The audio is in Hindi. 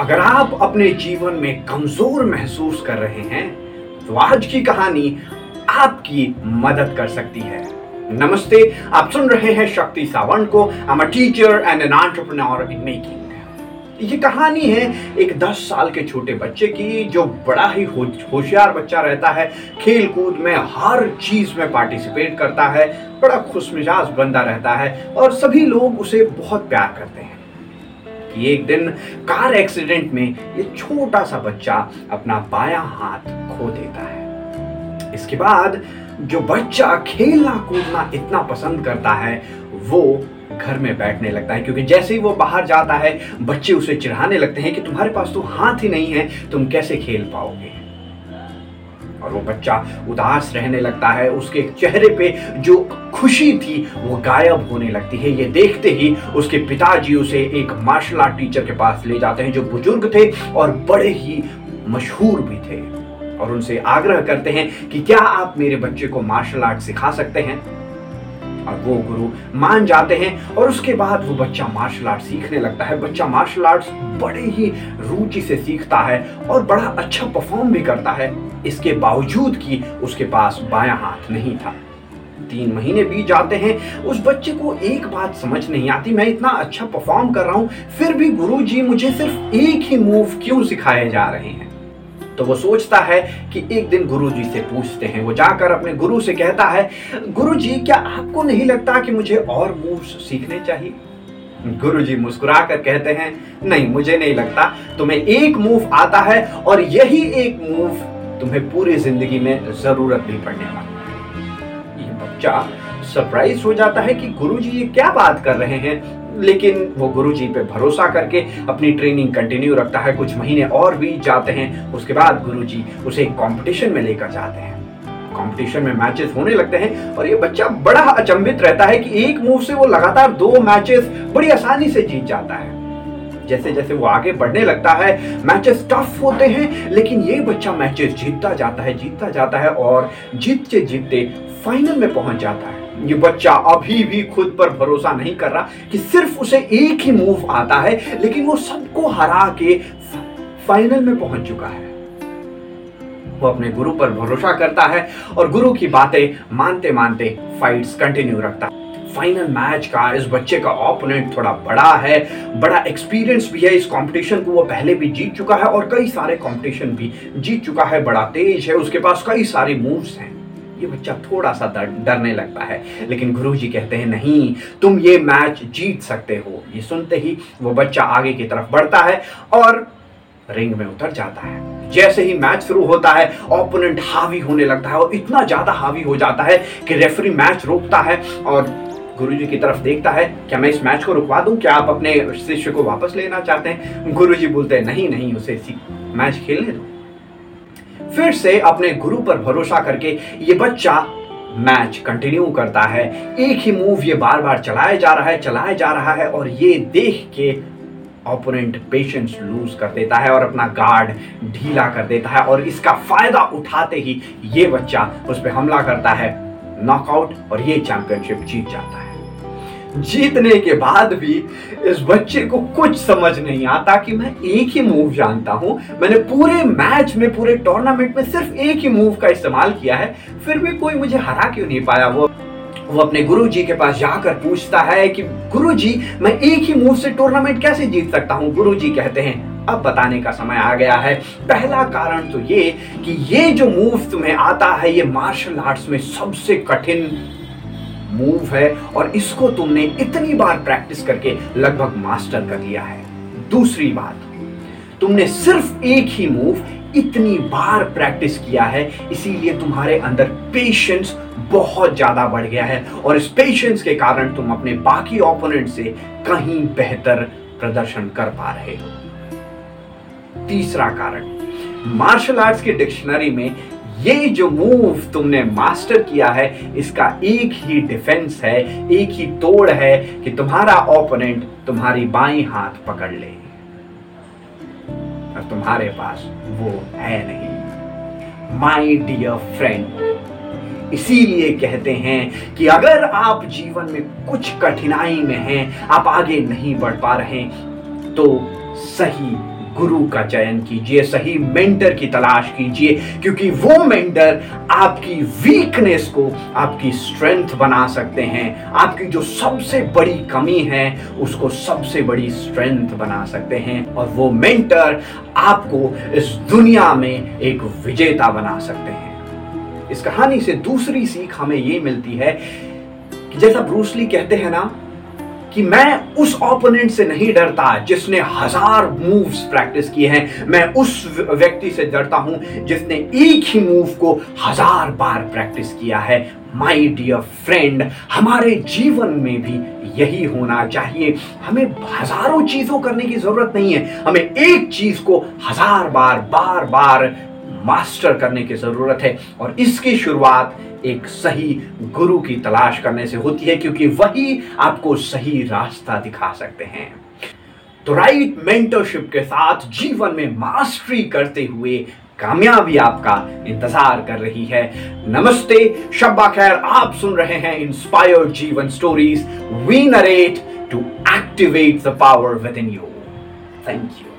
अगर आप अपने जीवन में कमज़ोर महसूस कर रहे हैं तो आज की कहानी आपकी मदद कर सकती है। नमस्ते, आप सुन रहे हैं शक्ति सावंत को। I am a teacher and an entrepreneur in making ये कहानी है एक 10 साल के छोटे बच्चे की, जो बड़ा ही होशियार बच्चा रहता है। खेल कूद में हर चीज़ में पार्टिसिपेट करता है, बड़ा खुशमिजाज बंदा रहता है, और सभी लोग उसे बहुत प्यार करते हैं। कि एक दिन कार एक्सीडेंट में ये छोटा सा बच्चा अपना बाया हाथ खो देता है। इसके बाद जो बच्चा खेलना कूदना इतना पसंद करता है, वो घर में बैठने लगता है, क्योंकि जैसे ही वो बाहर जाता है, बच्चे उसे चिढ़ाने लगते हैं कि तुम्हारे पास तो हाथ ही नहीं है, तुम कैसे खेल पाओगे? और वो बच्चा उदास रहने लगता है। उसके चेहरे पे जो खुशी थी, वो गायब होने लगती है। ये देखते ही उसके पिताजी उसे एक मार्शल आर्ट टीचर के पास ले जाते हैं, जो बुज़ुर्ग थे और बड़े ही मशहूर भी थे। और उनसे आग्रह करते हैं कि क्या आप मेरे बच्चे को मार्शल आर्ट सिखा सकते हैं? और वो गुरु मान जाते हैं और उसके बाद वो बच्चा मार्शल आर्ट सीखने लगता है। बच्चा मार्शल आर्ट्स बड़े ही रुचि से सीखता है और बड़ा अच्छा परफॉर्म भी करता है। इसके बावजूद कि उसके पास बाया हाथ नहीं था। तीन महीने बीत जाते हैं। उस बच्चे को एक बात समझ नहीं आती। मैं इतना अच्छा परफॉर्म कर रहा हूँ, फिर भी गुरुजी मुझे सिर्फ़ एक ही मूव क्यों सिखाए जा रहे हैं? तो वो सोचता है कि एक दिन गुरु जी से पूछते हैं। वो जाकर अपने गुरु से कहता है गुरु जी क्या आपको नहीं लगता कि मुझे और मूव सीखने चाहिए? गुरु जी मुस्कुरा कर कहते हैं, नहीं, मुझे नहीं लगता। तुम्हें एक मूव आता है और यही एक मूव तुम्हें पूरी ज़िंदगी में ज़रूरत भी पड़ने वाली बच्चा सरप्राइज़ हो जाता है कि गुरुजी ये क्या बात कर रहे हैं। लेकिन वो गुरु जी पे भरोसा करके अपनी ट्रेनिंग कंटिन्यू रखता है। कुछ महीने और भी जाते हैं, उसके बाद गुरु जी उसे कंपटीशन में लेकर जाते हैं। कंपटीशन में मैचेस होने लगते हैं और ये बच्चा बड़ा अचंभित रहता है कि एक मूव से वो लगातार दो मैचेस बड़ी आसानी से जीत जाता है। जैसे जैसे वो आगे बढ़ने लगता है मैचेस टफ होते हैं, लेकिन ये बच्चा मैचेस जीतता जाता है, जीतता जाता है और जीतते जीतते फाइनल में पहुँच जाता है। ये बच्चा अभी भी खुद पर भरोसा नहीं कर रहा कि सिर्फ़ उसे एक ही मूव आता है, लेकिन वो सबको हरा के फाइनल में पहुँच चुका है। वो अपने गुरु पर भरोसा करता है और गुरु की बातें मानते मानते फाइट्स कंटिन्यू रखता है। फाइनल मैच का इस बच्चे का ओपोनेंट थोड़ा बड़ा है, बड़ा एक्सपीरियंस भी है। इस कंपटीशन को वो पहले भी जीत चुका है और कई सारे कंपटीशन भी जीत चुका है, बड़ा तेज है। उसके पास कई सारे मूव्स हैं। ये बच्चा थोड़ा सा डरने लगता है। लेकिन गुरु जी कहते हैं, नहीं, तुम ये मैच जीत सकते हो। ये सुनते ही वो बच्चा आगे की तरफ़ बढ़ता है और रिंग में उतर जाता है। जैसे ही मैच शुरू होता है ओपोनेंट हावी होने लगता है और इतना ज़्यादा हावी हो जाता है कि रेफरी मैच रोकता है और गुरु जी की तरफ़ देखता है, क्या मैं इस मैच को रुकवा दूँ? क्या आप अपने शिष्य को वापस लेना चाहते हैं? गुरु जी बोलते हैं, नहीं नहीं, उसे मैच खेलने दो। फिर से अपने गुरु पर भरोसा करके ये बच्चा मैच कंटिन्यू करता है। एक ही मूव ये बार बार चलाया जा रहा है, चलाया जा रहा है और ये देख के ओपोनेंट पेशेंस लूज कर देता है और अपना गार्ड ढीला कर देता है और इसका फ़ायदा उठाते ही ये बच्चा उस पर हमला करता है नॉकआउट और ये चैंपियनशिप जीत जाता है। जीतने के बाद भी इस बच्चे को कुछ समझ नहीं आता कि मैं एक ही मूव जानता हूँ। मैंने पूरे मैच में, पूरे टूर्नामेंट में सिर्फ़ एक ही मूव का इस्तेमाल किया है। फिर भी कोई मुझे हरा क्यों नहीं पाया? वो वो अपने गुरु जी के पास जाकर पूछता है कि गुरु जी मैं एक ही मूव से टूर्नामेंट कैसे जीत सकता हूँ? गुरु जी कहते हैं, अब बताने का समय आ गया है। पहला कारण तो ये कि ये जो मूव तुम्हें आता है, ये मार्शल आर्ट्स में सबसे कठिन मूव है और इसको तुमने इतनी बार प्रैक्टिस करके लगभग मास्टर कर लिया है। दूसरी बात, तुमने सिर्फ़ एक ही मूव इतनी बार प्रैक्टिस किया है, इसीलिए तुम्हारे अंदर पेशेंस बहुत ज़्यादा बढ़ गया है और इस पेशेंस के कारण तुम अपने बाकी ओपोनेंट से कहीं बेहतर प्रदर्शन कर पा रहे हो। तीसरा कारण मार्शल आर्ट्स की डिक्शनरी में ये जो मूव तुमने मास्टर किया है, इसका एक ही डिफेंस है, एक ही तोड़ है कि तुम्हारा ओपोनेंट तुम्हारी बाई हाथ पकड़ ले। और तुम्हारे पास वो है नहीं। माई डियर फ्रेंड इसीलिए कहते हैं कि अगर आप जीवन में कुछ कठिनाई में हैं, आप आगे नहीं बढ़ पा रहे तो सही गुरु का चयन कीजिए, सही मेंटर की तलाश कीजिए, क्योंकि वो मेंटर आपकी वीकनेस को, आपकी स्ट्रेंथ बना सकते हैं। आपकी जो सबसे बड़ी कमी है, उसको सबसे बड़ी स्ट्रेंथ बना सकते हैं। और वो मेंटर आपको इस दुनिया में एक विजेता बना सकते हैं। इस कहानी से दूसरी सीख हमें ये मिलती है कि जैसा ब्रूसली कहते हैं ना कि मैं उस ओपोनेंट से नहीं डरता जिसने हज़ार मूव्स प्रैक्टिस किए हैं। मैं उस व्यक्ति से डरता हूँ जिसने एक ही मूव को हज़ार बार प्रैक्टिस किया है। माय डियर फ्रेंड हमारे जीवन में भी यही होना चाहिए। हमें हज़ारों चीज़ों करने की ज़रूरत नहीं है। हमें एक चीज़ को हज़ार बार बार बार मास्टर करने की ज़रूरत है और इसकी शुरुआत एक सही गुरु की तलाश करने से होती है, क्योंकि वही आपको सही रास्ता दिखा सकते हैं। तो राइट मेंटरशिप के साथ जीवन में मास्टरी करते हुए कामयाबी आपका इंतज़ार कर रही है। नमस्ते, शब्बा खैर, आप सुन रहे हैं इंस्पायर्ड जीवन stories we narrate to activate the power within you thank you